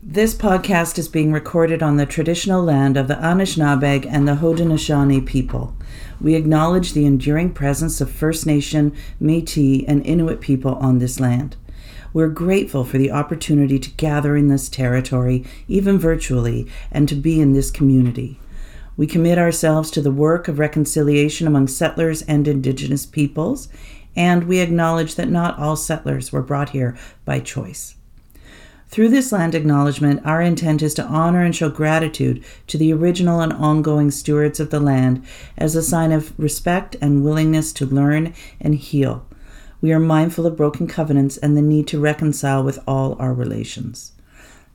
This podcast is being recorded on the traditional land of the Anishinaabeg and the Haudenosaunee people. We acknowledge the enduring presence of First Nation, Metis, and Inuit people on this land. We're grateful for the opportunity to gather in this territory, even virtually, and to be in this community. We commit ourselves to the work of reconciliation among settlers and Indigenous peoples, and we acknowledge that not all settlers were brought here by choice. Through this land acknowledgement, our intent is to honor and show gratitude to the original and ongoing stewards of the land as a sign of respect and willingness to learn and heal. We are mindful of broken covenants and the need to reconcile with all our relations.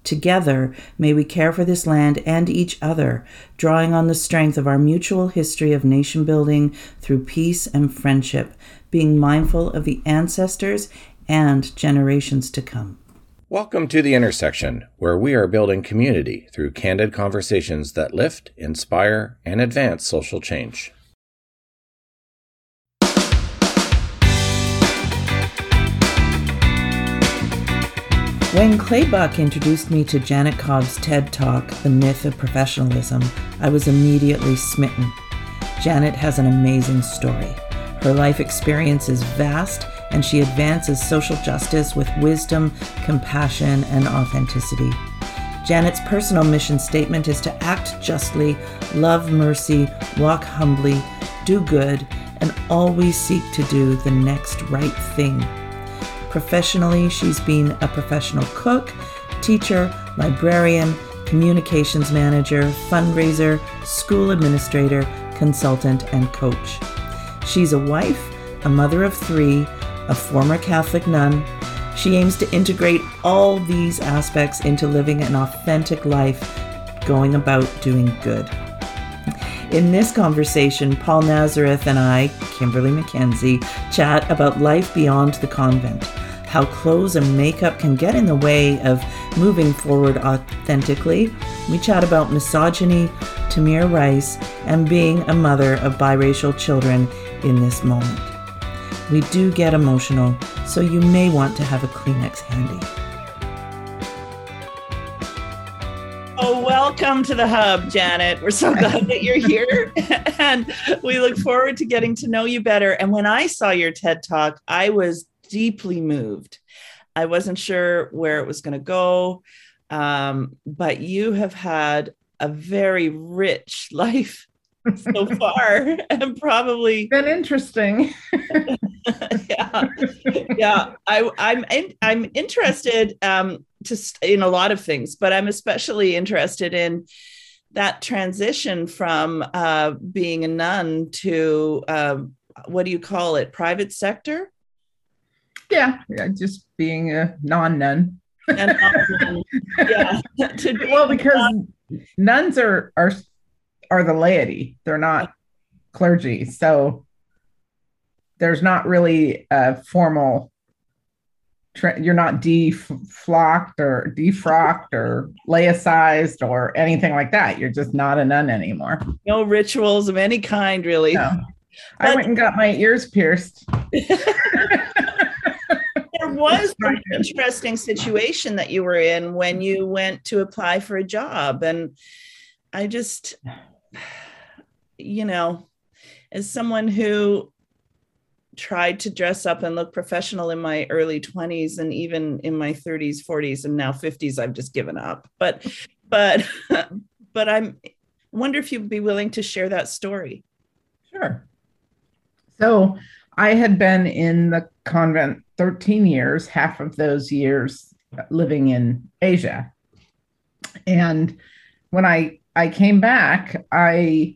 Together, may we care for this land and each other, drawing on the strength of our mutual history of nation building through peace and friendship, being mindful of the ancestors and generations to come. Welcome to The Intersection, where we are building community through candid conversations that lift, inspire, and advance social change. When Clay Buck introduced me to Janet Cobb's TED Talk, The Myth of Professionalism, I was immediately smitten. Janet has an amazing story. Her life experience is vast and she advances social justice with wisdom, compassion, and authenticity. Janet's personal mission statement is to act justly, love mercy, walk humbly, do good, and always seek to do the next right thing. Professionally, she's been a professional cook, teacher, librarian, communications manager, fundraiser, school administrator, consultant, and coach. She's a wife, a mother of three, a former Catholic nun, she aims to integrate all these aspects into living an authentic life, going about doing good. In this conversation, Paul Nazareth and I, Kimberly McKenzie, chat about life beyond the convent, how clothes and makeup can get in the way of moving forward authentically. We chat about misogyny, Tamir Rice, and being a mother of biracial children in this moment. We do get emotional, so you may want to have a Kleenex handy. Oh, welcome to the Hub, Janet. We're so glad that you're here. and we look forward to getting to know you better. And when I saw your TED Talk, I was deeply moved. I wasn't sure where it was going to go, um, but you have had a very rich life so far and probably been interesting. Yeah yeah i i'm in, i'm interested um just in a lot of things but i'm especially interested in that transition from uh being a nun to uh, what do you call it private sector? Yeah yeah just being a non-nun. Yeah well because nuns are are are the laity. They're not clergy. So there's not really a formal you're not deflocked or defrocked or laicized or anything like that. You're just not a nun anymore. No rituals of any kind, really. No. But, I went and got my ears pierced. there was an interesting situation that you were in when you went to apply for a job. And I just you know, as someone who tried to dress up and look professional in my early 20s and even in my 30s 40s and now 50s i've just given up. But but but i'm wonder if you'd be willing to share that story. Sure. So i had been in the convent 13 years half of those years living in asia. And when i i came back i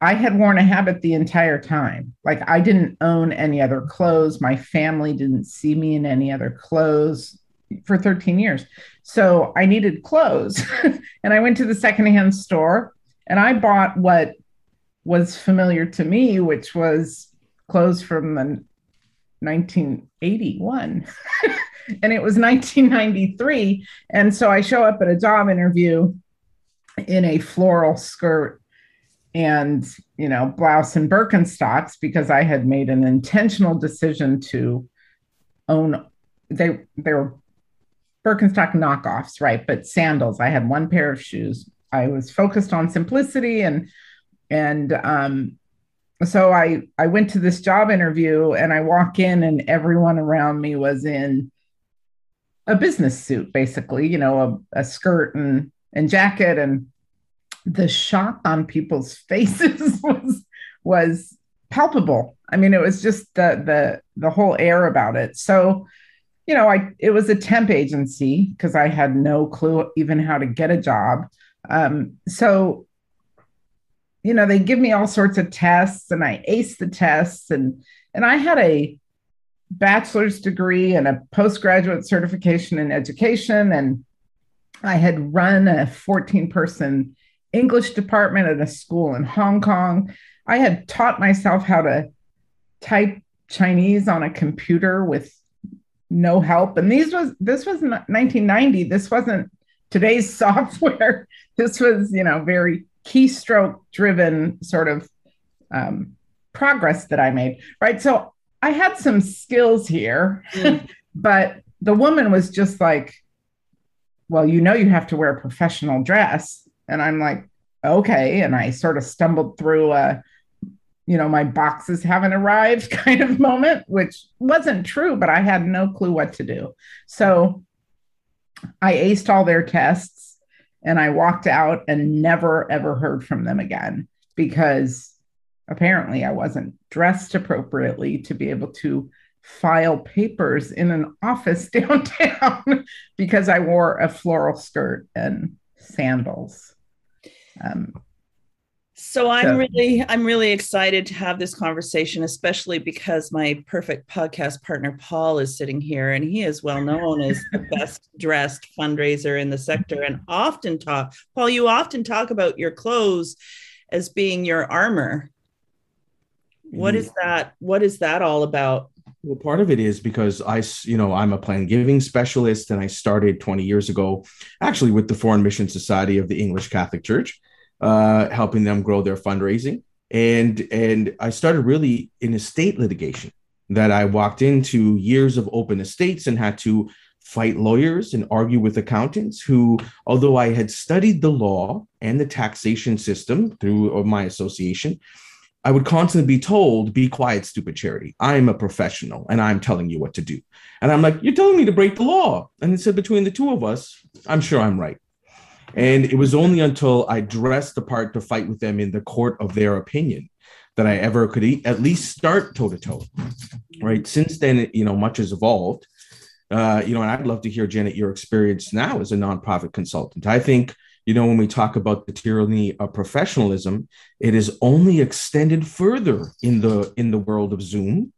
I had worn a habit the entire time. Like I didn't own any other clothes. My family didn't see me in any other clothes for 13 years. So I needed clothes. and I went to the secondhand store and I bought what was familiar to me, which was clothes from the 1981. and it was 1993. And so I show up at a job interview in a floral skirt and you know blouse and birkenstocks because i had made an intentional decision to own they they were Birkenstock knockoffs, right? But sandals. I had one pair of shoes. I was focused on simplicity and and um, so I I went to this job interview and I walk in and everyone around me was in a business suit, basically, you know, a, a skirt and and jacket, and the shock on people's faces was was palpable. I mean, it was just the the the whole air about it. So, you know, I it was a temp agency because I had no clue even how to get a job. Um, so you know, they give me all sorts of tests and I ace the tests and and I had a bachelor's degree and a postgraduate certification in education and I had run a 14 person English department at a school in Hong Kong. I had taught myself how to type Chinese on a computer with no help and these was this was 1990 this wasn't today's software this was you know very keystroke driven sort of um, progress that I made, right? So I had some skills here, mm. but the woman was just like, well, you know, you have to wear a professional dress. And I'm like, okay. And I sort of stumbled through a, you know, my boxes haven't arrived kind of moment, which wasn't true, but I had no clue what to do. So I aced all their tests and I walked out and never ever heard from them again because apparently I wasn't dressed appropriately to be able to file papers in an office downtown because I wore a floral skirt and sandals. Um, so I'm so. really I'm really excited to have this conversation, especially because my perfect podcast partner Paul is sitting here, and he is well known as the best dressed fundraiser in the sector, and often talk. Paul, you often talk about your clothes as being your armor. What is that? What is that all about? Well, part of it is because I, you know, I'm a plan giving specialist, and I started 20 years ago, actually with the Foreign Mission Society of the English Catholic Church uh, helping them grow their fundraising. And and I started really in estate litigation that I walked into years of open estates and had to fight lawyers and argue with accountants who, although I had studied the law and the taxation system through my association, I would constantly be told, be quiet, stupid charity. I'm a professional and I'm telling you what to do. And I'm like, you're telling me to break the law. And it said, between the two of us, I'm sure I'm right. And it was only until I dressed the part to fight with them in the court of their opinion that I ever could at least start toe to toe. Right. Since then, you know, much has evolved. Uh, you know, and I'd love to hear, Janet, your experience now as a nonprofit consultant. I think, you know, when we talk about the tyranny of professionalism, it is only extended further in the in the world of Zoom.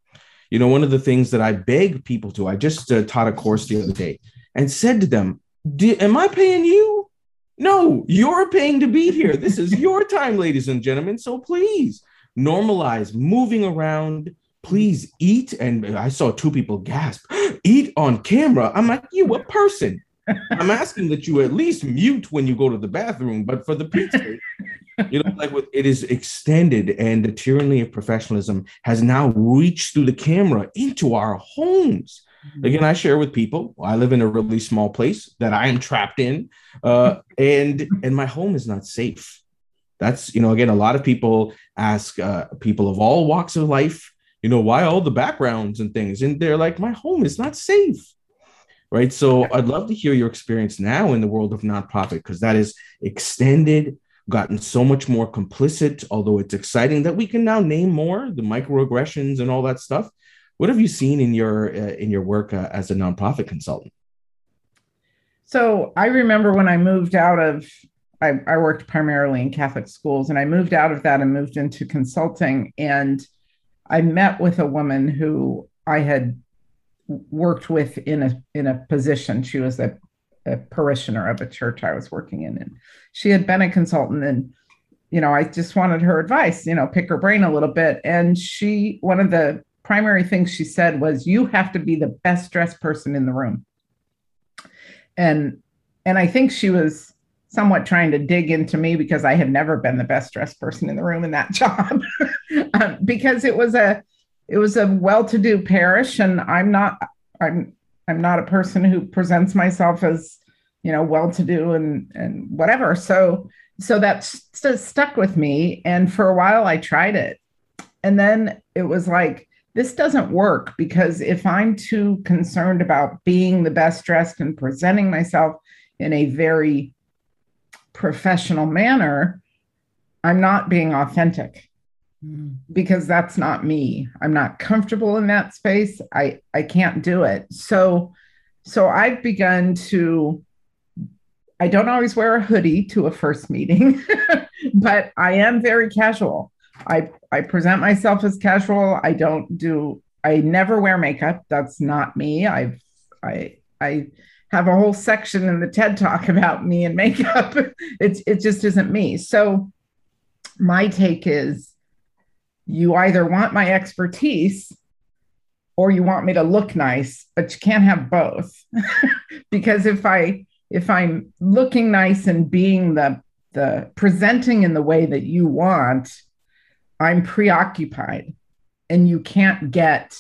You know, one of the things that I beg people to, I just uh, taught a course the other day and said to them, "Am I paying you? No, you're paying to be here. This is your time, ladies and gentlemen. So please normalize moving around. Please eat. And I saw two people gasp, eat on camera. I'm like, you a person. I'm asking that you at least mute when you go to the bathroom, but for the pizza, you know, like with, it is extended, and the tyranny of professionalism has now reached through the camera into our homes. Mm-hmm. Again, I share with people. I live in a really small place that I am trapped in, uh, and and my home is not safe. That's you know, again, a lot of people ask uh, people of all walks of life, you know, why all the backgrounds and things, and they're like, my home is not safe, right? So I'd love to hear your experience now in the world of nonprofit because that is extended gotten so much more complicit although it's exciting that we can now name more the microaggressions and all that stuff what have you seen in your uh, in your work uh, as a nonprofit consultant? So I remember when I moved out of I, I, worked primarily in Catholic schools, and I moved out of that and moved into consulting. And I met with a woman who I had worked with in a in a position. She was a, a parishioner of a church I was working in, and she had been a consultant. And you know, I just wanted her advice. You know, pick her brain a little bit. And she, one of the primary things she said was you have to be the best dressed person in the room and and i think she was somewhat trying to dig into me because i had never been the best dressed person in the room in that job um, because it was a it was a well-to-do parish and i'm not i'm I'm not a person who presents myself as, you know, well-to-do and and whatever. So so that st- stuck with me, and for a while I tried it, and then it was like this doesn't work because if I'm too concerned about being the best dressed and presenting myself in a very professional manner, I'm not being authentic because that's not me. I'm not comfortable in that space. I I can't do it. So so I've begun to I don't always wear a hoodie to a first meeting, but I am very casual. I I present myself as casual. I don't do I never wear makeup. That's not me. I've I I have a whole section in the TED talk about me and makeup. it's it just isn't me. So my take is you either want my expertise or you want me to look nice, but you can't have both. because if I if I'm looking nice and being the the presenting in the way that you want, I'm preoccupied and you can't get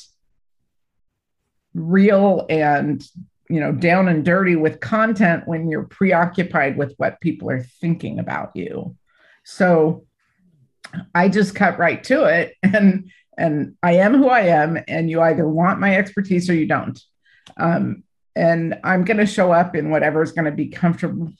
real and you know down and dirty with content when you're preoccupied with what people are thinking about you so i just cut right to it and and i am who i am and you either want my expertise or you don't um, and i'm going to show up in whatever is going to be comfortable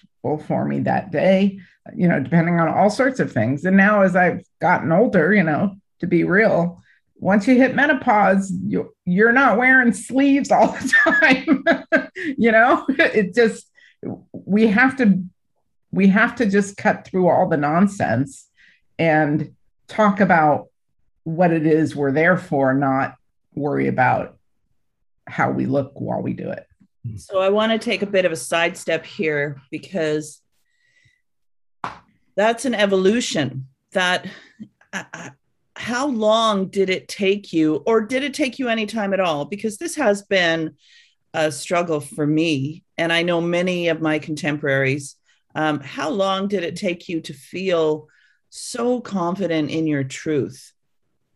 for me that day you know, depending on all sorts of things. And now, as I've gotten older, you know, to be real, once you hit menopause, you, you're not wearing sleeves all the time. you know, it just, we have to, we have to just cut through all the nonsense and talk about what it is we're there for, not worry about how we look while we do it. So I want to take a bit of a sidestep here because that's an evolution that uh, uh, how long did it take you or did it take you any time at all because this has been a struggle for me and i know many of my contemporaries um, how long did it take you to feel so confident in your truth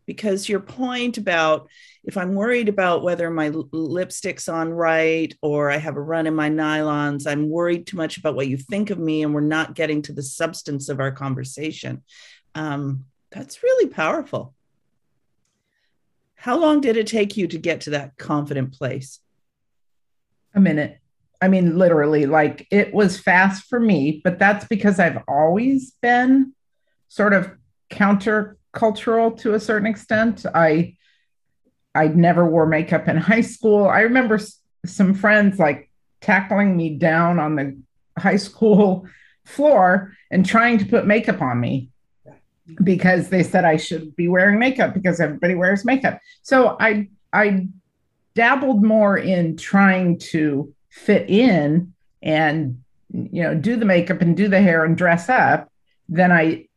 because your point about if I'm worried about whether my lipstick's on right or I have a run in my nylons, I'm worried too much about what you think of me and we're not getting to the substance of our conversation. Um, that's really powerful. How long did it take you to get to that confident place? A minute. I mean, literally, like it was fast for me, but that's because I've always been sort of counter cultural to a certain extent. I I never wore makeup in high school. I remember s- some friends like tackling me down on the high school floor and trying to put makeup on me because they said I should be wearing makeup because everybody wears makeup. So I I dabbled more in trying to fit in and you know do the makeup and do the hair and dress up than I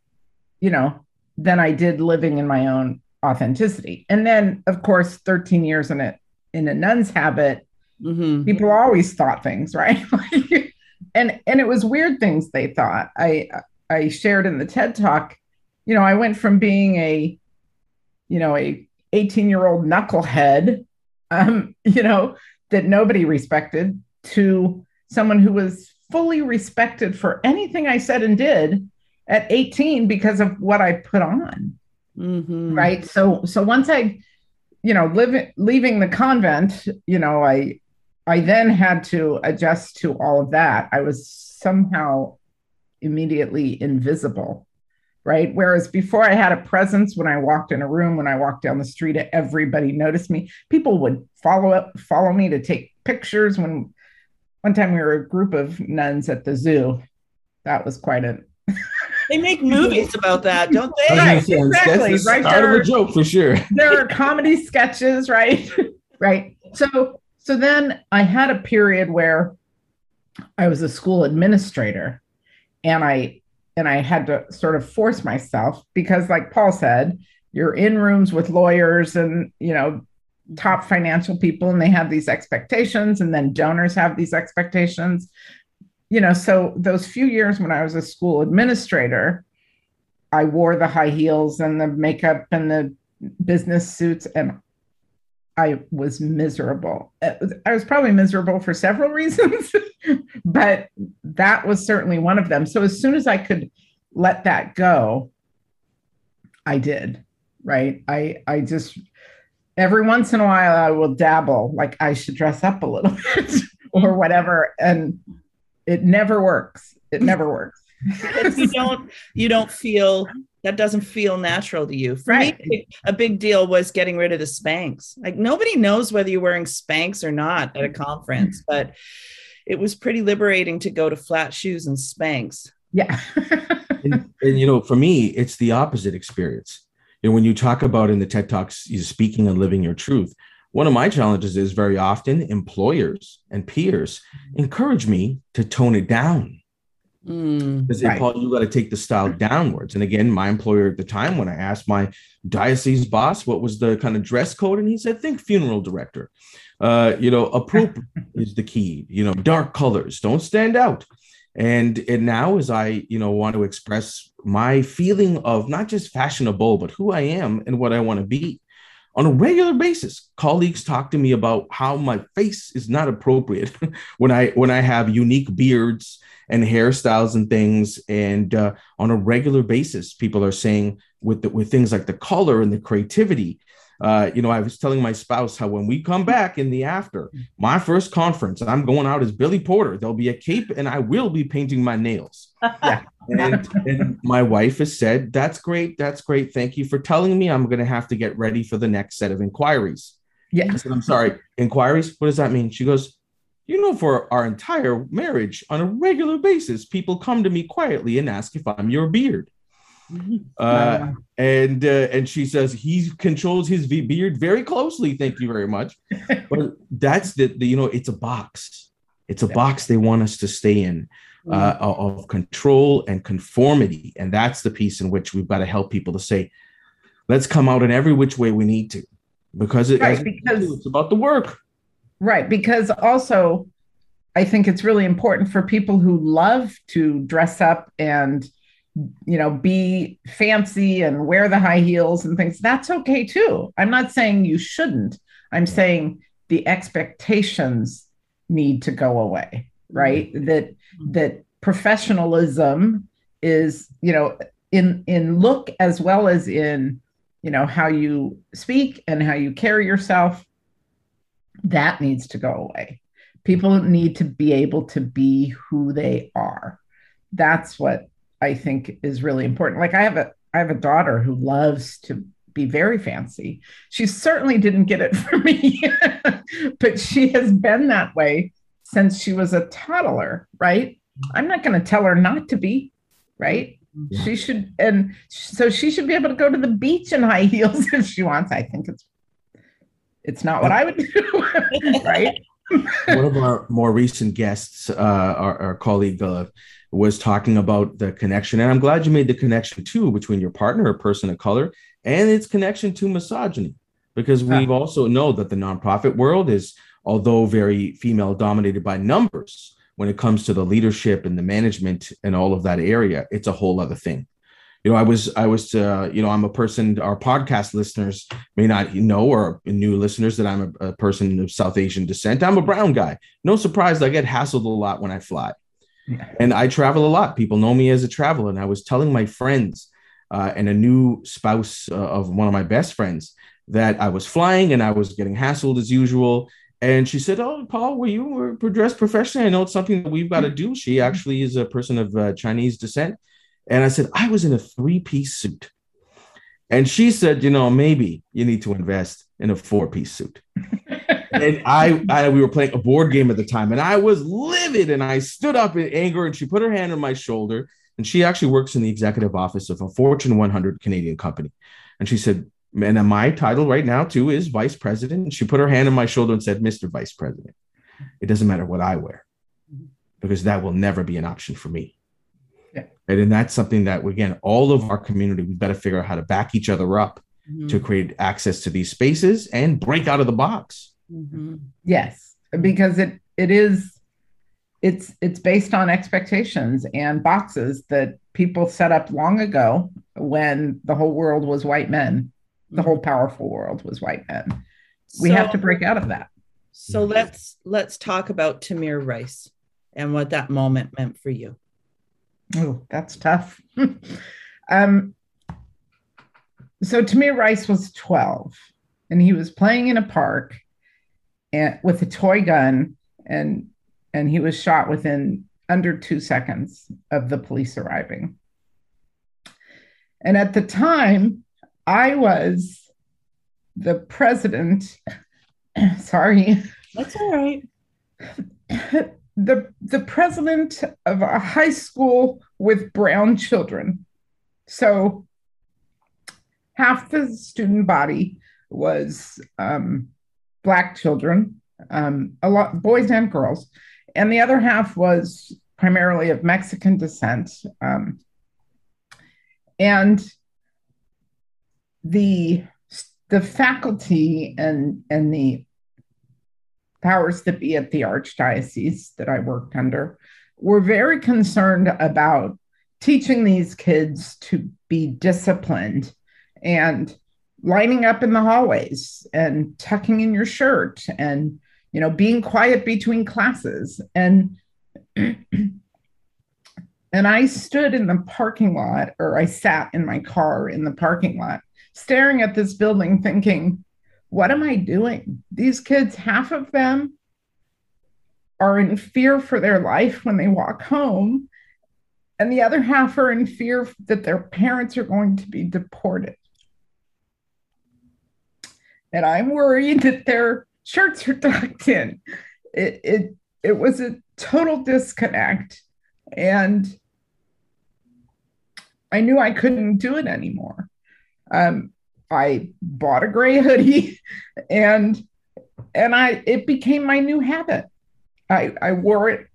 you know than I did living in my own authenticity. And then, of course, 13 years in it in a nun's habit, mm-hmm. people always thought things, right? and and it was weird things they thought. I I shared in the TED talk, you know, I went from being a, you know, a 18 year old knucklehead, um, you know, that nobody respected to someone who was fully respected for anything I said and did at 18 because of what I put on. Mm-hmm. Right. So so once I, you know, living leaving the convent, you know, I I then had to adjust to all of that. I was somehow immediately invisible. Right. Whereas before I had a presence when I walked in a room, when I walked down the street, everybody noticed me. People would follow up, follow me to take pictures. When one time we were a group of nuns at the zoo, that was quite a they make movies about that, don't they? Right, exactly. That's the right. Start there of a joke for sure. there are comedy sketches, right? right. So so then I had a period where I was a school administrator and I and I had to sort of force myself because like Paul said, you're in rooms with lawyers and you know top financial people and they have these expectations and then donors have these expectations you know, so those few years when I was a school administrator, I wore the high heels and the makeup and the business suits, and I was miserable. I was probably miserable for several reasons, but that was certainly one of them. So as soon as I could let that go, I did. Right. I I just every once in a while I will dabble, like I should dress up a little bit or whatever. And it never works. It never works. you don't you don't feel that doesn't feel natural to you. For right. me, a big deal was getting rid of the Spanx. Like nobody knows whether you're wearing Spanx or not at a conference, mm-hmm. but it was pretty liberating to go to flat shoes and Spanx. Yeah. and, and, you know, for me, it's the opposite experience. You know, when you talk about in the TED Talks, you're speaking and living your truth. One of my challenges is very often employers and peers encourage me to tone it down Mm, they say, right. Paul, you got to take the style downwards. And again, my employer at the time, when I asked my diocese boss what was the kind of dress code, and he said, think funeral director. Uh, you know, appropriate is the key. You know, dark colors don't stand out. And and now, as I you know want to express my feeling of not just fashionable, but who I am and what I want to be, on a regular basis colleagues talk to me about how my face is not appropriate when i when i have unique beards and hairstyles and things. And uh, on a regular basis, people are saying with the, with things like the color and the creativity. Uh, you know, I was telling my spouse how when we come back in the after my first conference, I'm going out as Billy Porter. There'll be a cape, and I will be painting my nails. yeah. And, and my wife has said, "That's great. That's great. Thank you for telling me. I'm going to have to get ready for the next set of inquiries." Yeah. I said, "I'm sorry. Inquiries? What does that mean?" She goes, you know, for our entire marriage, on a regular basis, people come to me quietly and ask if I'm your beard. Mm-hmm. Uh, and uh, and she says he controls his beard very closely. Thank you very much. but that's the, the, you know it's a box. It's a box they want us to stay in. Uh, of control and conformity, and that's the piece in which we've got to help people to say, let's come out in every which way we need to, because, it, right, because it's about the work. Right. Because also, I think it's really important for people who love to dress up and, you know, be fancy and wear the high heels and things. That's okay too. I'm not saying you shouldn't. I'm saying the expectations need to go away, right? Mm-hmm. That that professionalism is, you know, in in look as well as in, you know, how you speak and how you carry yourself that needs to go away. People need to be able to be who they are. That's what I think is really important. Like I have a I have a daughter who loves to be very fancy. She certainly didn't get it from me, but she has been that way since she was a toddler, right? I'm not going to tell her not to be, right? Yeah. She should, and so she should be able to go to the beach in high heels if she wants. I think it's it's not what I would do, right? One of our more recent guests, uh, our, our, colleague, uh, was talking about the connection, and I'm glad you made the connection too between your partner, a person of color, and its connection to misogyny, because we yeah. also know that the nonprofit world is, although very female dominated by numbers, when it comes to the leadership and the management and all of that area, it's a whole other thing you know, I was, I was, uh, you know, I'm a person. Our podcast listeners may not know, or new listeners, that I'm a, a, person of South Asian descent. I'm a brown guy. No surprise, I get hassled a lot when I fly, yeah. and I travel a lot. People know me as a traveler, and I was telling my friends uh, and a new spouse uh, of one of my best friends that I was flying and I was getting hassled as usual. And she said, "Oh, Paul, were you were dressed professionally? I know it's something that we've got to do." She actually is a person of uh, Chinese descent and I said, I was in a three piece suit. And she said, you know, maybe you need to invest in a four piece suit. and I, I, we were playing a board game at the time, and I was livid. And I stood up in anger, and she put her hand on my shoulder. And she actually works in the executive office of a Fortune 100 Canadian company. And she said, and my title right now too is vice president. And she put her hand on my shoulder and said, Mr. Vice President, it doesn't matter what I wear, because that will never be an option for me. Right? And that's something that, again, all of our community, we've got to figure out how to back each other up mm-hmm. to create access to these spaces and break out of the box. Mm-hmm. Yes, because it it is it's it's based on expectations and boxes that people set up long ago when the whole world was white men the whole powerful world was white men we have to break out of that. So let's let's talk about Tamir Rice and what that moment meant for you. Oh, that's tough. um, so Tamir Rice was 12 and he was playing in a park and with a toy gun and and he was shot within under two seconds of the police arriving. And at the time, I was the president. sorry. That's all right. The, the president of a high school with brown children. So half the student body was um, black children, um, a lot boys and girls, and the other half was primarily of Mexican descent. Um, and the the faculty and and the powers that be at the archdiocese that I worked under were very concerned about teaching these kids to be disciplined and lining up in the hallways and tucking in your shirt and you know being quiet between classes. And and I stood in the parking lot or I sat in my car in the parking lot staring at this building thinking what am I doing these kids half of them are in fear for their life when they walk home and the other half are in fear that their parents are going to be deported and I'm worried that their shirts are tucked in. It it it was a total disconnect, and I knew I couldn't do it anymore. Um, I bought a gray hoodie, and and I it became my new habit. I I wore it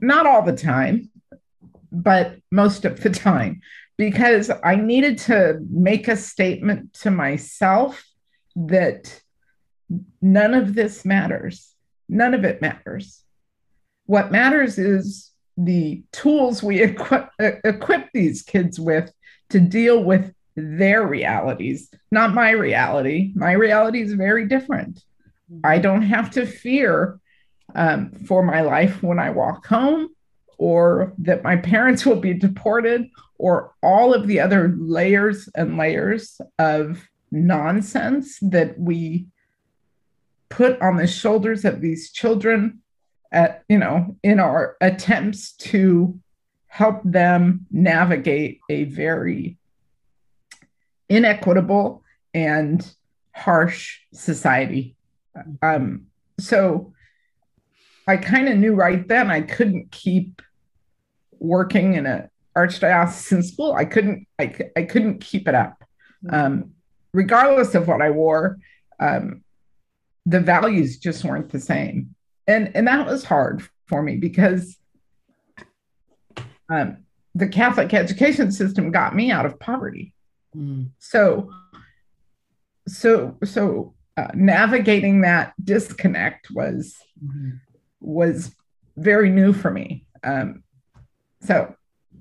not all the time, but most of the time because I needed to make a statement to myself that none of this matters. None of it matters. What matters is the tools we equip, equip these kids with to deal with their realities, not my reality. My reality is very different. I don't have to fear um, for my life when I walk home or that my parents will be deported or all of the other layers and layers of nonsense that we put on the shoulders of these children at you know in our attempts to help them navigate a very inequitable and harsh society. Um, so i kind of knew right then i couldn't keep working in a archdiocesan school. I couldn't i, I couldn't keep it up. Um, regardless of what i wore um, the values just weren't the same. And and that was hard for me because um, the catholic education system got me out of poverty mm. so so so uh, navigating that disconnect was mm-hmm. was very new for me um, so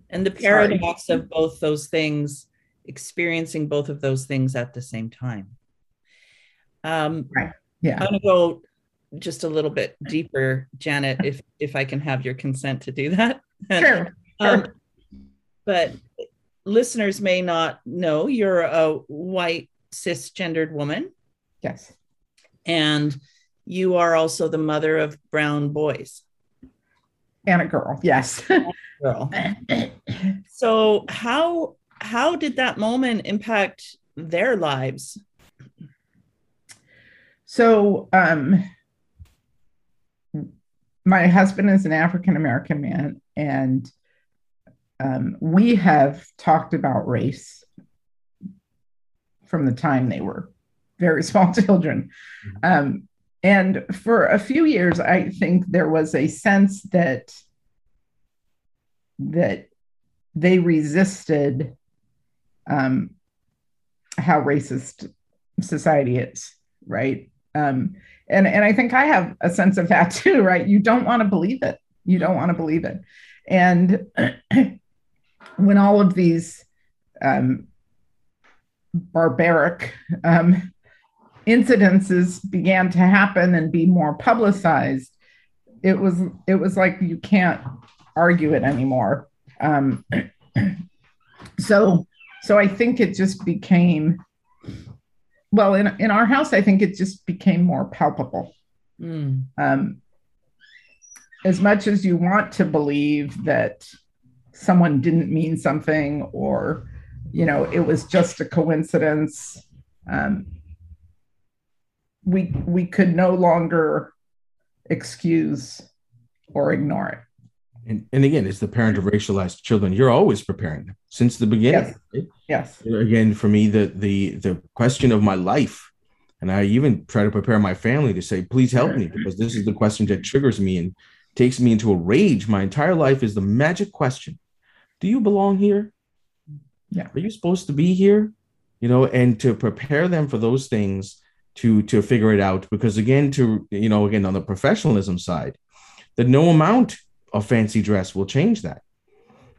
and the paradox Sorry. of both those things experiencing both of those things at the same time um right. yeah i'm going to go just a little bit deeper janet if if i can have your consent to do that sure, um, but listeners may not know you're a white cisgendered woman. Yes. And you are also the mother of brown boys. And a girl yes. Girl. so how how did that moment impact their lives? So um my husband is an African American man, and um, we have talked about race from the time they were very small children. Mm-hmm. Um, and for a few years, I think there was a sense that that they resisted um, how racist society is, right? Um, and and I think I have a sense of that too, right? You don't want to believe it. You don't want to believe it. And when all of these um, barbaric um, incidences began to happen and be more publicized, it was it was like you can't argue it anymore. Um, so so I think it just became well in in our house. I think it just became more palpable. Mm. Um, as much as you want to believe that someone didn't mean something or you know it was just a coincidence um, we we could no longer excuse or ignore it. And, and again as the parent of racialized children. You're always preparing them since the beginning yes, right? yes. again for me the the the question of my life and i even try to prepare my family to say please help me because this is the question that triggers me and takes me into a rage. My entire life is the magic question do you belong here? Yeah. Are you supposed to be here? You know, and to prepare them for those things to to figure it out. Because again, to you know, again on the professionalism side, that no amount of fancy dress will change that.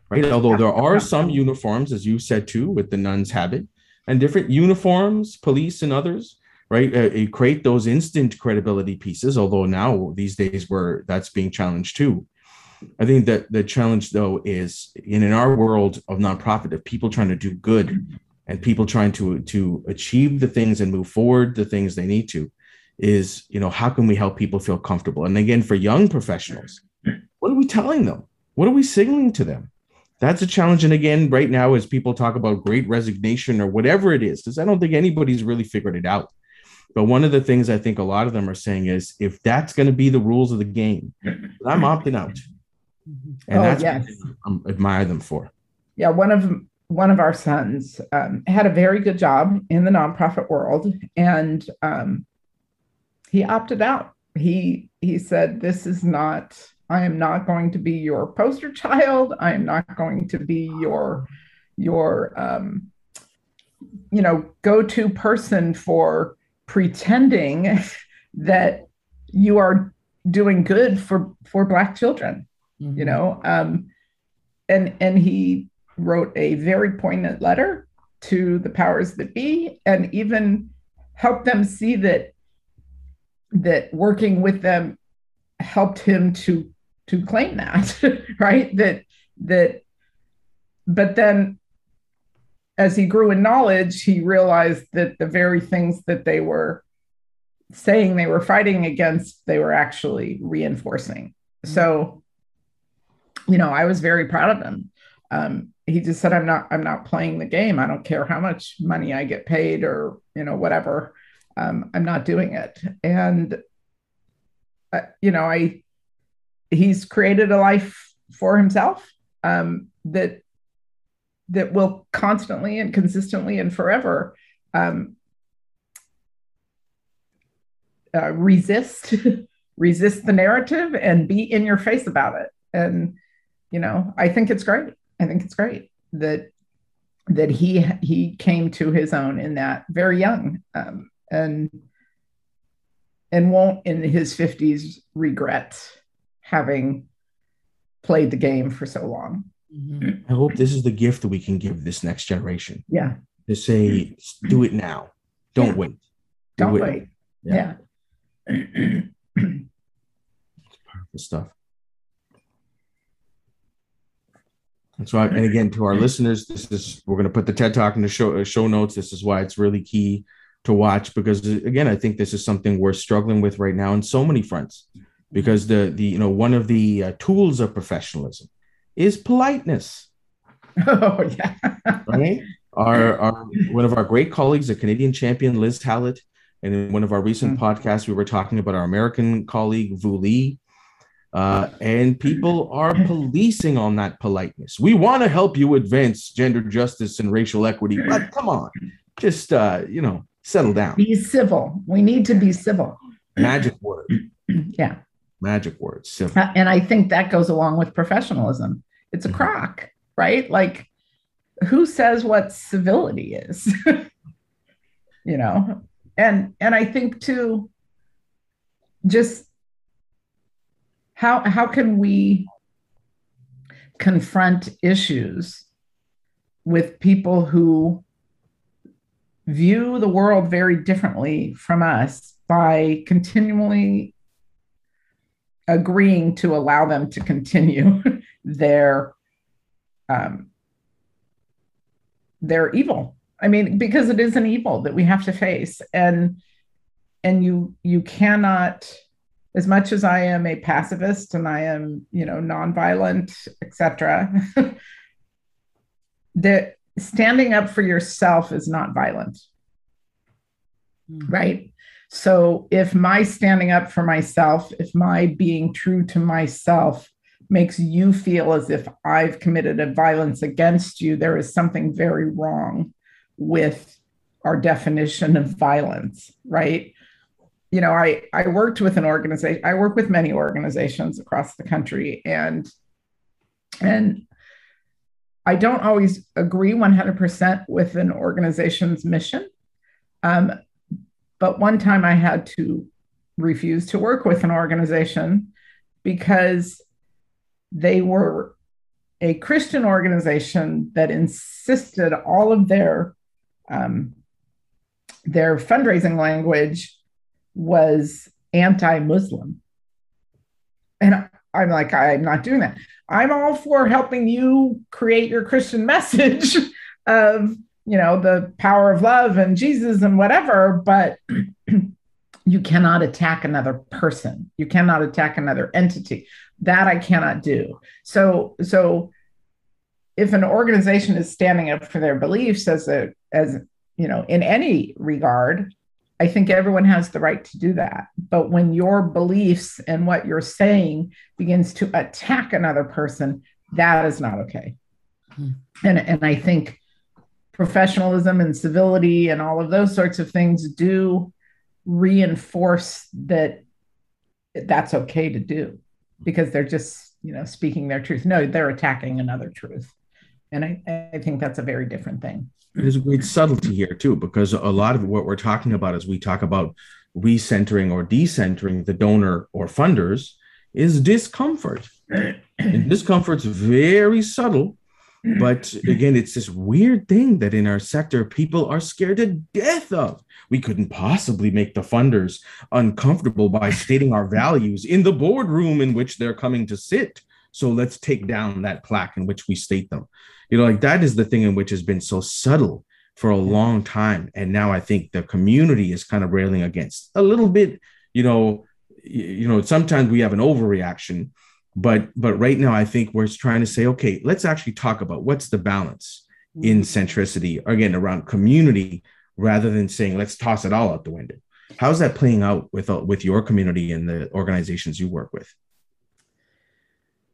Right. Although there are some uniforms, as you said too, with the nun's habit and different uniforms, police and others, right? Uh, create those instant credibility pieces. Although now these days where that's being challenged too. I think that the challenge though is in, in our world of nonprofit of people trying to do good and people trying to to achieve the things and move forward the things they need to is you know how can we help people feel comfortable? And again for young professionals what are we telling them? What are we signaling to them? That's a challenge. And again right now as people talk about great resignation or whatever it is because i don't think anybody's really figured it out. But one of the things i think a lot of them are saying is if that's going to be the rules of the game i'm opting out. And oh, that's yes. I admire them for. Yeah, one of one of our sons um, had a very good job in the nonprofit world, and um, he opted out. He he said, "This is not. I am not going to be your poster child. I am not going to be your your um, you know go to person for pretending that you are doing good for for Black children." Mm-hmm. you know um, and and he wrote a very poignant letter to the powers that be and even helped them see that that working with them helped him to to claim that right that that but then as he grew in knowledge he realized that the very things that they were saying they were fighting against they were actually reinforcing mm-hmm. so you know, I was very proud of him. Um, he just said, "I'm not. I'm not playing the game. I don't care how much money I get paid or you know whatever. Um, I'm not doing it." And uh, you know, I he's created a life for himself um, that that will constantly and consistently and forever um, uh, resist resist the narrative and be in your face about it and you know, I think it's great. I think it's great that that he he came to his own in that very young um, and and won't in his 50s regret having played the game for so long. I hope this is the gift that we can give this next generation. Yeah. To say, do it now. Don't yeah. wait. Do Don't it. wait. Yeah. yeah. powerful stuff. And so, and again, to our listeners, this is we're going to put the TED Talk in the show uh, show notes. This is why it's really key to watch because again, I think this is something we're struggling with right now in so many fronts. Because the the you know one of the uh, tools of professionalism is politeness. Oh yeah, right. Our, our one of our great colleagues, a Canadian champion, Liz Hallett, and in one of our recent mm-hmm. podcasts, we were talking about our American colleague Vu Le, uh, and people are policing on that politeness. We want to help you advance gender justice and racial equity, but come on, just uh, you know, settle down. Be civil. We need to be civil. Magic word. yeah. Magic word. Civil. Uh, and I think that goes along with professionalism. It's a mm-hmm. crock, right? Like, who says what civility is? you know, and and I think too, just how how can we confront issues with people who view the world very differently from us by continually agreeing to allow them to continue their um, their evil. I mean, because it is an evil that we have to face, and and you you cannot, as much as I am a pacifist and I am you know nonviolent, etc. that standing up for yourself is not violent, mm-hmm. right? So if my standing up for myself, if my being true to myself makes you feel as if I've committed a violence against you, there is something very wrong with our definition of violence, right? You know, I, I worked with an organization, I work with many organizations across the country, and and I don't always agree 100% with an organization's mission. Um, but one time I had to refuse to work with an organization because they were a Christian organization that insisted all of their um, their fundraising language was anti-Muslim, and I'm like, I'm not doing that. I'm all for helping you create your Christian message of you know the power of love and jesus and whatever but you cannot attack another person. You cannot attack another entity. That i cannot do. So so if an organization is standing up for their beliefs as a as you know in any regard i think everyone has the right to do that. But when your beliefs and what you're saying begins to attack another person that is not okay. Hmm. and and i think professionalism and civility and all of those sorts of things do reinforce that that's okay to do because they're just you know speaking their truth. No they're attacking another truth and i, I think that's a very different thing there's a great subtlety here too because a lot of what we're talking about as we talk about recentering or decentering the donor or funders is discomfort and discomfort's very subtle but again, it's this weird thing that in our sector, people are scared to death of. We couldn't possibly make the funders uncomfortable by stating our values in the boardroom in which they're coming to sit. So let's take down that plaque in which we state them. You know, like that is the thing in which has been so subtle for a long time. And now I think the community is kind of railing against a little bit, you know, you know, sometimes we have an overreaction but but right now i think we're trying to say okay let's actually talk about what's the balance in mm-hmm. centricity again around community rather than saying let's toss it all out the window how's that playing out with uh, with your community and the organizations you work with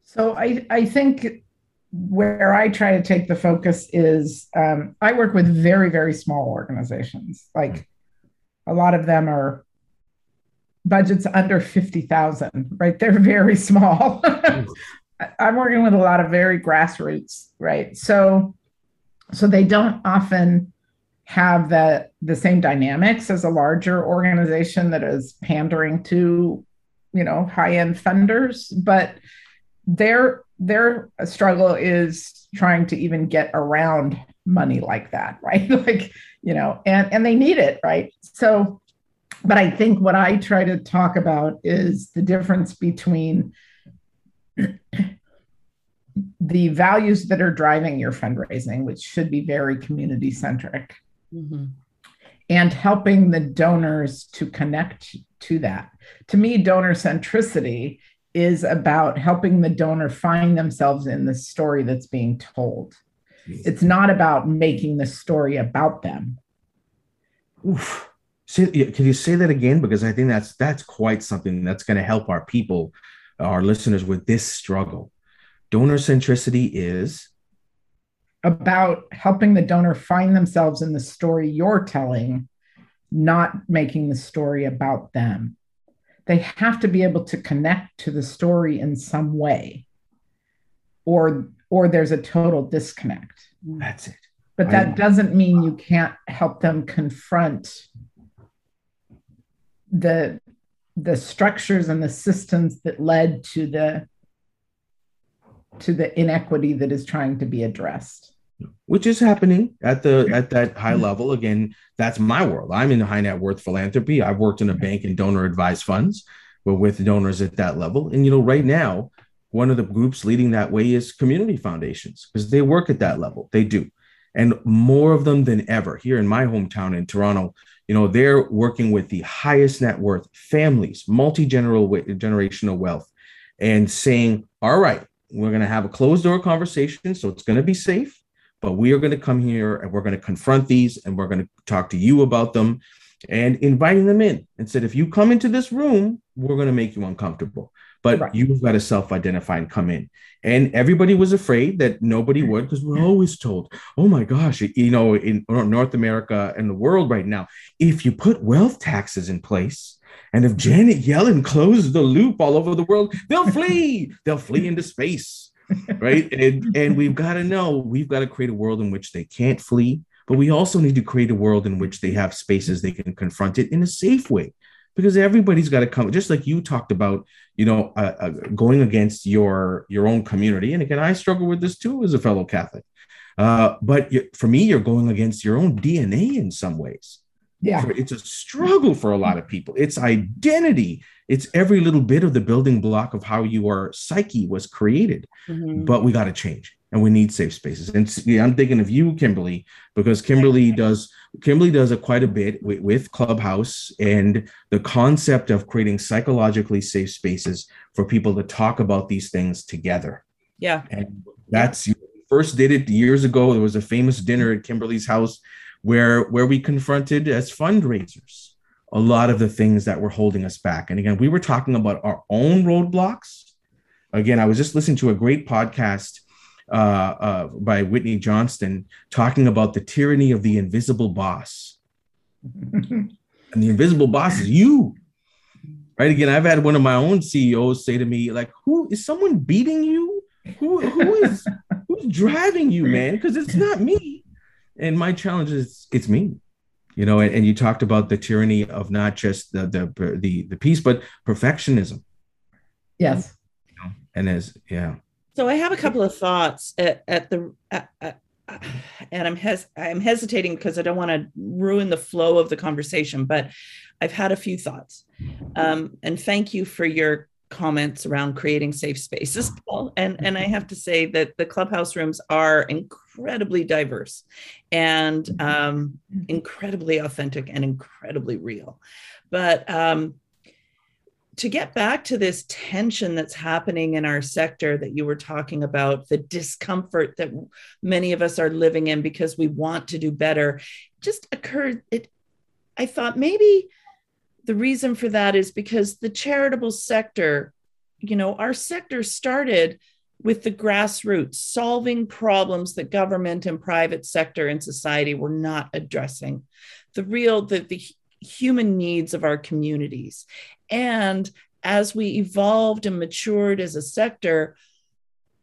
so i i think where i try to take the focus is um, i work with very very small organizations like a lot of them are budgets under 50,000, right? They're very small. I'm working with a lot of very grassroots, right? So so they don't often have the, the same dynamics as a larger organization that is pandering to, you know, high-end funders, but their their struggle is trying to even get around money like that, right? like, you know, and and they need it, right? So but I think what I try to talk about is the difference between the values that are driving your fundraising, which should be very community centric, mm-hmm. and helping the donors to connect to that. To me, donor centricity is about helping the donor find themselves in the story that's being told. It's not about making the story about them. Oof. Can you say that again? Because I think that's that's quite something that's going to help our people, our listeners, with this struggle. Donor centricity is about helping the donor find themselves in the story you're telling, not making the story about them. They have to be able to connect to the story in some way, or or there's a total disconnect. That's it. But that doesn't mean you can't help them confront the the structures and the systems that led to the to the inequity that is trying to be addressed which is happening at the at that high mm-hmm. level. Again, that's my world. I'm in high net worth philanthropy. I've worked in a bank and donor advised funds, but with donors at that level. And you know, right now, one of the groups leading that way is community foundations because they work at that level. They do. And more of them than ever here in my hometown in Toronto, you know, they're working with the highest net worth families, multi generational wealth, and saying, all right, we're going to have a closed door conversation. So it's going to be safe, but we are going to come here and we're going to confront these and we're going to talk to you about them and inviting them in. And said, if you come into this room, we're going to make you uncomfortable but right. you've got to self-identify and come in. And everybody was afraid that nobody would because we're always told oh my gosh you know in north america and the world right now if you put wealth taxes in place and if janet yellen closes the loop all over the world they'll flee. They'll flee into space right? And, and we've got to know we've got to create a world in which they can't flee but we also need to create a world in which they have spaces they can confront it in a safe way. Because everybody's got to come just like you talked about you know uh, uh, going against your your own community. And again i struggle with this too as a fellow catholic. Uh, but for me you're going against your own dna in some ways yeah it's a struggle for a lot of people it's identity it's every little bit of the building block of how your psyche was created mm-hmm. but we got to change and we need safe spaces. And yeah, I'm thinking of you, Kimberly, because Kimberly does Kimberly does it quite a bit with, with, Clubhouse and the concept of creating psychologically safe spaces for people to talk about these things together. Yeah, and that's you first did it years ago. There was a famous dinner at Kimberly's house where where we confronted as fundraisers a lot of the things that were holding us back. And again, we were talking about our own roadblocks. Again, I was just listening to a great podcast uh, uh, by Whitney Johnson talking about the tyranny of the invisible boss. and the invisible boss is you. Right. Again, I've had one of my own CEOs say to me, like, who is someone beating you? Who, who is who's driving you, man? Because it's not me. And my challenge is it's me. You know, and, and you talked about the tyranny of not just the the the, the peace, but perfectionism. Yes. You know, and as yeah. So I have a couple of thoughts at, at the, at, at, and I'm hes- I'm hesitating because I don't want to ruin the flow of the conversation, but I've had a few thoughts. Um, and thank you for your comments around creating safe spaces, Paul. And and I have to say that the clubhouse rooms are incredibly diverse and um, incredibly authentic and incredibly real. But um, to get back to this tension that's happening in our sector that you were talking about, the discomfort that many of us are living in because we want to do better, just occurred. It, I thought maybe the reason for that is because the charitable sector, you know, our sector started with the grassroots, solving problems that government and private sector and society were not addressing. The real, the, the human needs of our communities. And as we evolved and matured as a sector,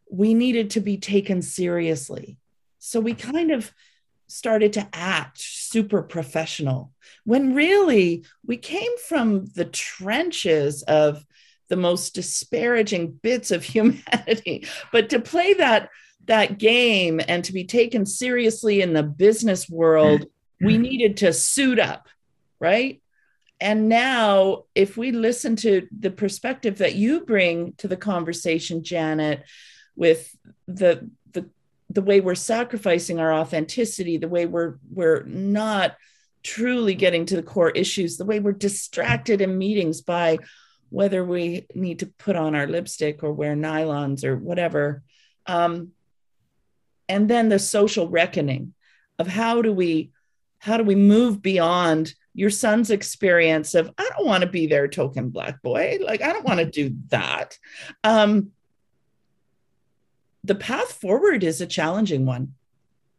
we needed to be taken seriously. So we kind of started to act super professional when really we came from the trenches of the most disparaging bits of humanity. But to play that that game and to be taken seriously in the business world, mm-hmm. we needed to suit up right? And now, if we listen to the perspective that you bring to the conversation, Janet, with the the way we're sacrificing our authenticity, the way we're we're not truly getting to the core issues, the way we're distracted in meetings by whether we need to put on our lipstick or wear nylons or whatever. Um, and then the social reckoning of how do we how do we move beyond your son's experience of i don't want to be their token black boy like i don't want to do that um, the path forward is a challenging one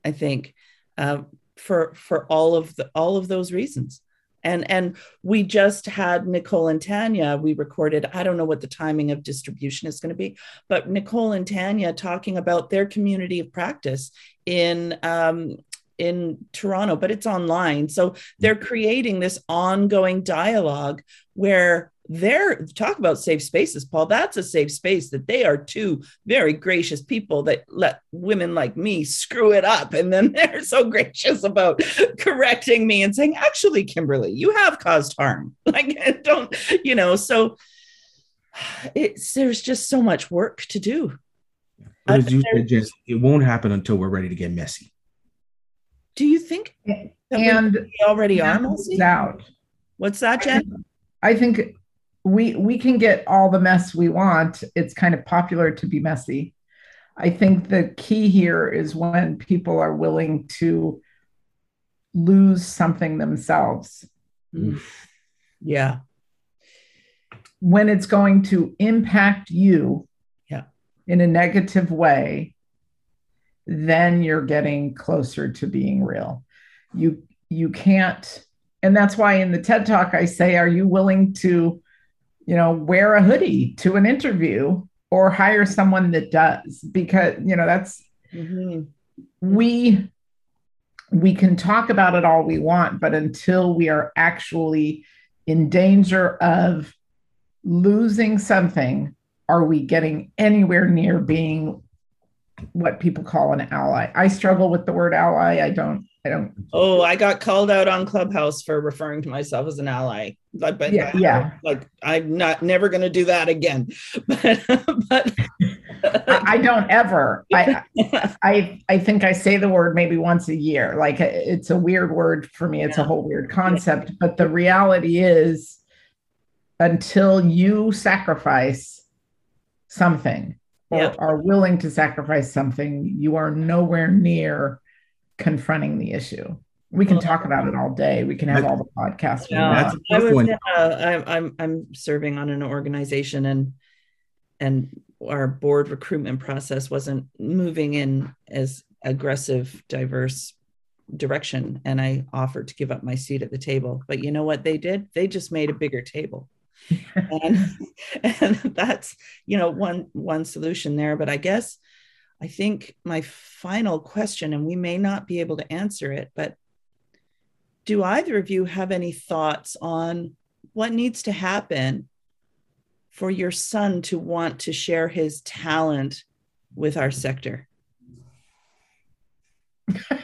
i think uh, for for all of the all of those reasons and and we just had nicole and tanya we recorded i don't know what the timing of distribution is going to be but nicole and tanya talking about their community of practice in um, in Toronto, but it's online. So they're creating this ongoing dialogue where they're talk about safe spaces, Paul. That's a safe space that they are two very gracious people that let women like me screw it up. And then they're so gracious about correcting me and saying, actually, Kimberly, you have caused harm. Like, don't, you know, so it's there's just so much work to do. But as you said, just it won't happen until we're ready to get messy. Do you think and we already are messy? out. What's that, Jen? I think we we can get all the mess we want. It's kind of popular to be messy. I think the key here is when people are willing to lose something themselves. Mm. Yeah. When it's going to impact you yeah. in a negative way, then you're getting closer to being real. You you can't and that's why in the TED talk I say are you willing to you know, wear a hoodie to an interview or hire someone that does because, you know, that's mm-hmm. we we can talk about it all we want, but until we are actually in danger of losing something, are we getting anywhere near being what people call an ally? I struggle with the word ally. I don't I don't. Oh, I got called out on Clubhouse for referring to myself as an ally. Like, but yeah, yeah. Like I'm not never going to do that again. But, but I don't ever. I, I, I think I say the word maybe once a year. Like it's a weird word for me. It's yeah. a whole weird concept. Yeah. But the reality is, until you sacrifice something or yeah. are willing to sacrifice something, you are nowhere near confronting the issue. We can talk about it all day. We can have all the podcasts. Yeah, I was, uh, I'm I'm serving on an organization and and our board recruitment process wasn't moving in as aggressive, diverse direction. And I offered to give up my seat at the table. But you know what they did? They just made a bigger table. and, and that's you know one one solution there. But I guess I think my final question, and we may not be able to answer it, but do either of you have any thoughts on what needs to happen for your son to want to share his talent with our sector?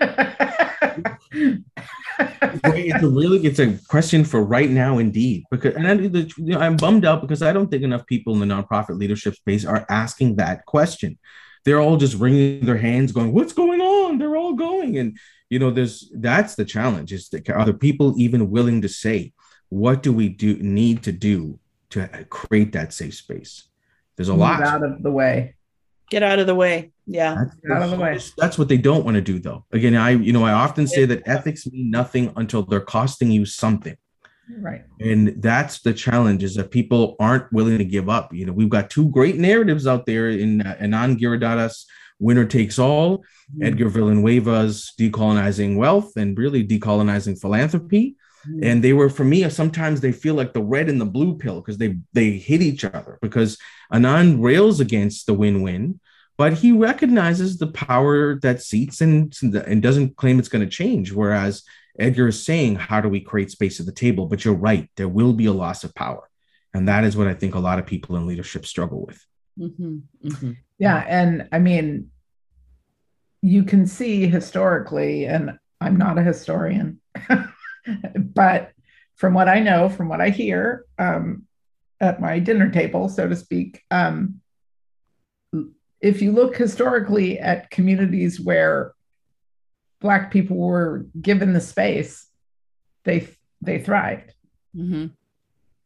it's a really it's a question for right now indeed because and I, you know, i'm bummed out because i don't think enough people in the nonprofit leadership space are asking that question they're all just wringing their hands going what's going on? They're all going. And you know there's that's the challenge is that are the people even willing to say what do we do need to do to create that safe space? There's a Move lot. out of the way. Get out of the way. Yeah. That's, out of the way. that's what they don't want to do though. Again i you know i often say that ethics mean nothing until they're costing you something right and that's the challenge is that people aren't willing to give up you know we've got two great narratives out there in uh, anand giridharadas winner takes all mm-hmm. edgar villanueva's decolonizing wealth and really decolonizing philanthropy mm-hmm. and they were for me sometimes they feel like the red and the blue pill because they they hit each other because anand rails against the win-win but he recognizes the power that seats and and doesn't claim it's going to change whereas Edgar is saying, how do we create space at the table? But you're right, there will be a loss of power. And that is what I think a lot of people in leadership struggle with. Mm-hmm, mm-hmm. Yeah. And I mean, you can see historically, and I'm not a historian, but from what I know, from what I hear um, at my dinner table, so to speak, um, if you look historically at communities where black people were given the space, they they thrived, mm-hmm.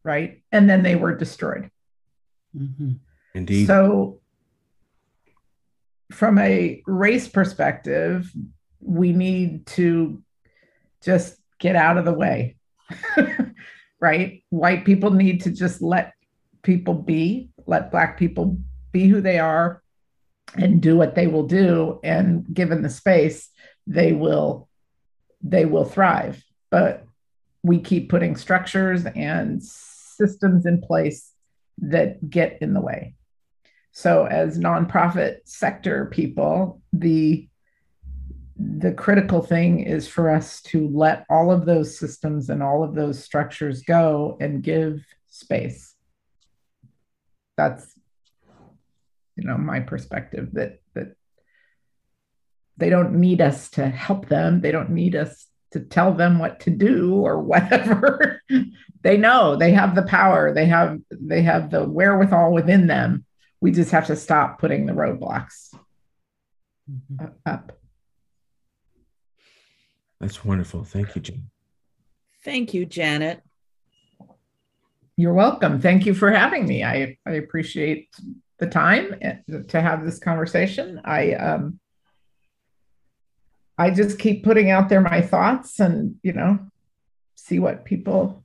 right? And then they were destroyed. Mm-hmm. Indeed. So, from a race perspective, we need to just get out of the way, right? White people need to just let people be, let black people be who they are and do what they will do. And given the space, they will they will thrive. But we keep putting structures and systems in place that get in the way. So as nonprofit sector people the the critical thing is for us to let all of those systems and all of those structures go and give space. That's you know my perspective that that they don't need us to help them. They don't need us to tell them what to do or whatever. They know. They have the power. They have they have the wherewithal within them. We just have to stop putting the roadblocks mm-hmm. up. That's wonderful. Thank you Jean. thank you janet. You're welcome. Thank you for having me. I i appreciate the time eh, to have this conversation. I um I just keep putting out there my thoughts and, you know, see what people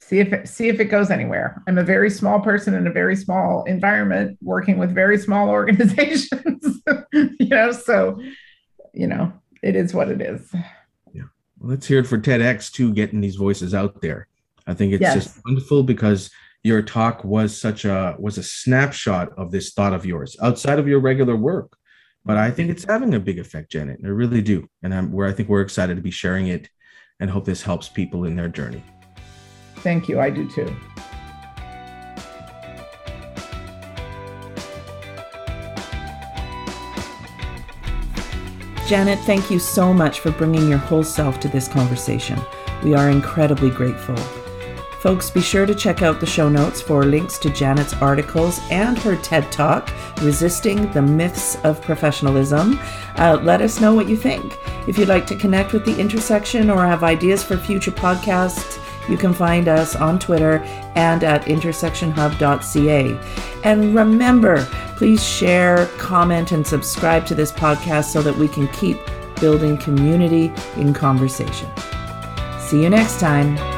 see if it, see if it goes anywhere. I'm a very small person in a very small environment working with very small organizations, you know, so, you know, it is what it is. Yeah. Well, let's hear it for TEDx too, getting these voices out there. I think it's yes. just wonderful because your talk was such a was a snapshot of this thought of yours outside of your regular work but I think it's having a big effect, Janet. I really do, and I'm where I think we're excited to be sharing it, and hope this helps people in their journey. Thank you. I do too. Janet, thank you so much for bringing your whole self to this conversation. We are incredibly grateful. Folks, be sure to check out the show notes for links to Janet's articles and her TED Talk, Resisting the Myths of Professionalism. Uh, let us know what you think. If you'd like to connect with the intersection or have ideas for future podcasts, you can find us on Twitter and at intersectionhub.ca. And remember, please share, comment, and subscribe to this podcast so that we can keep building community in conversation. See you next time.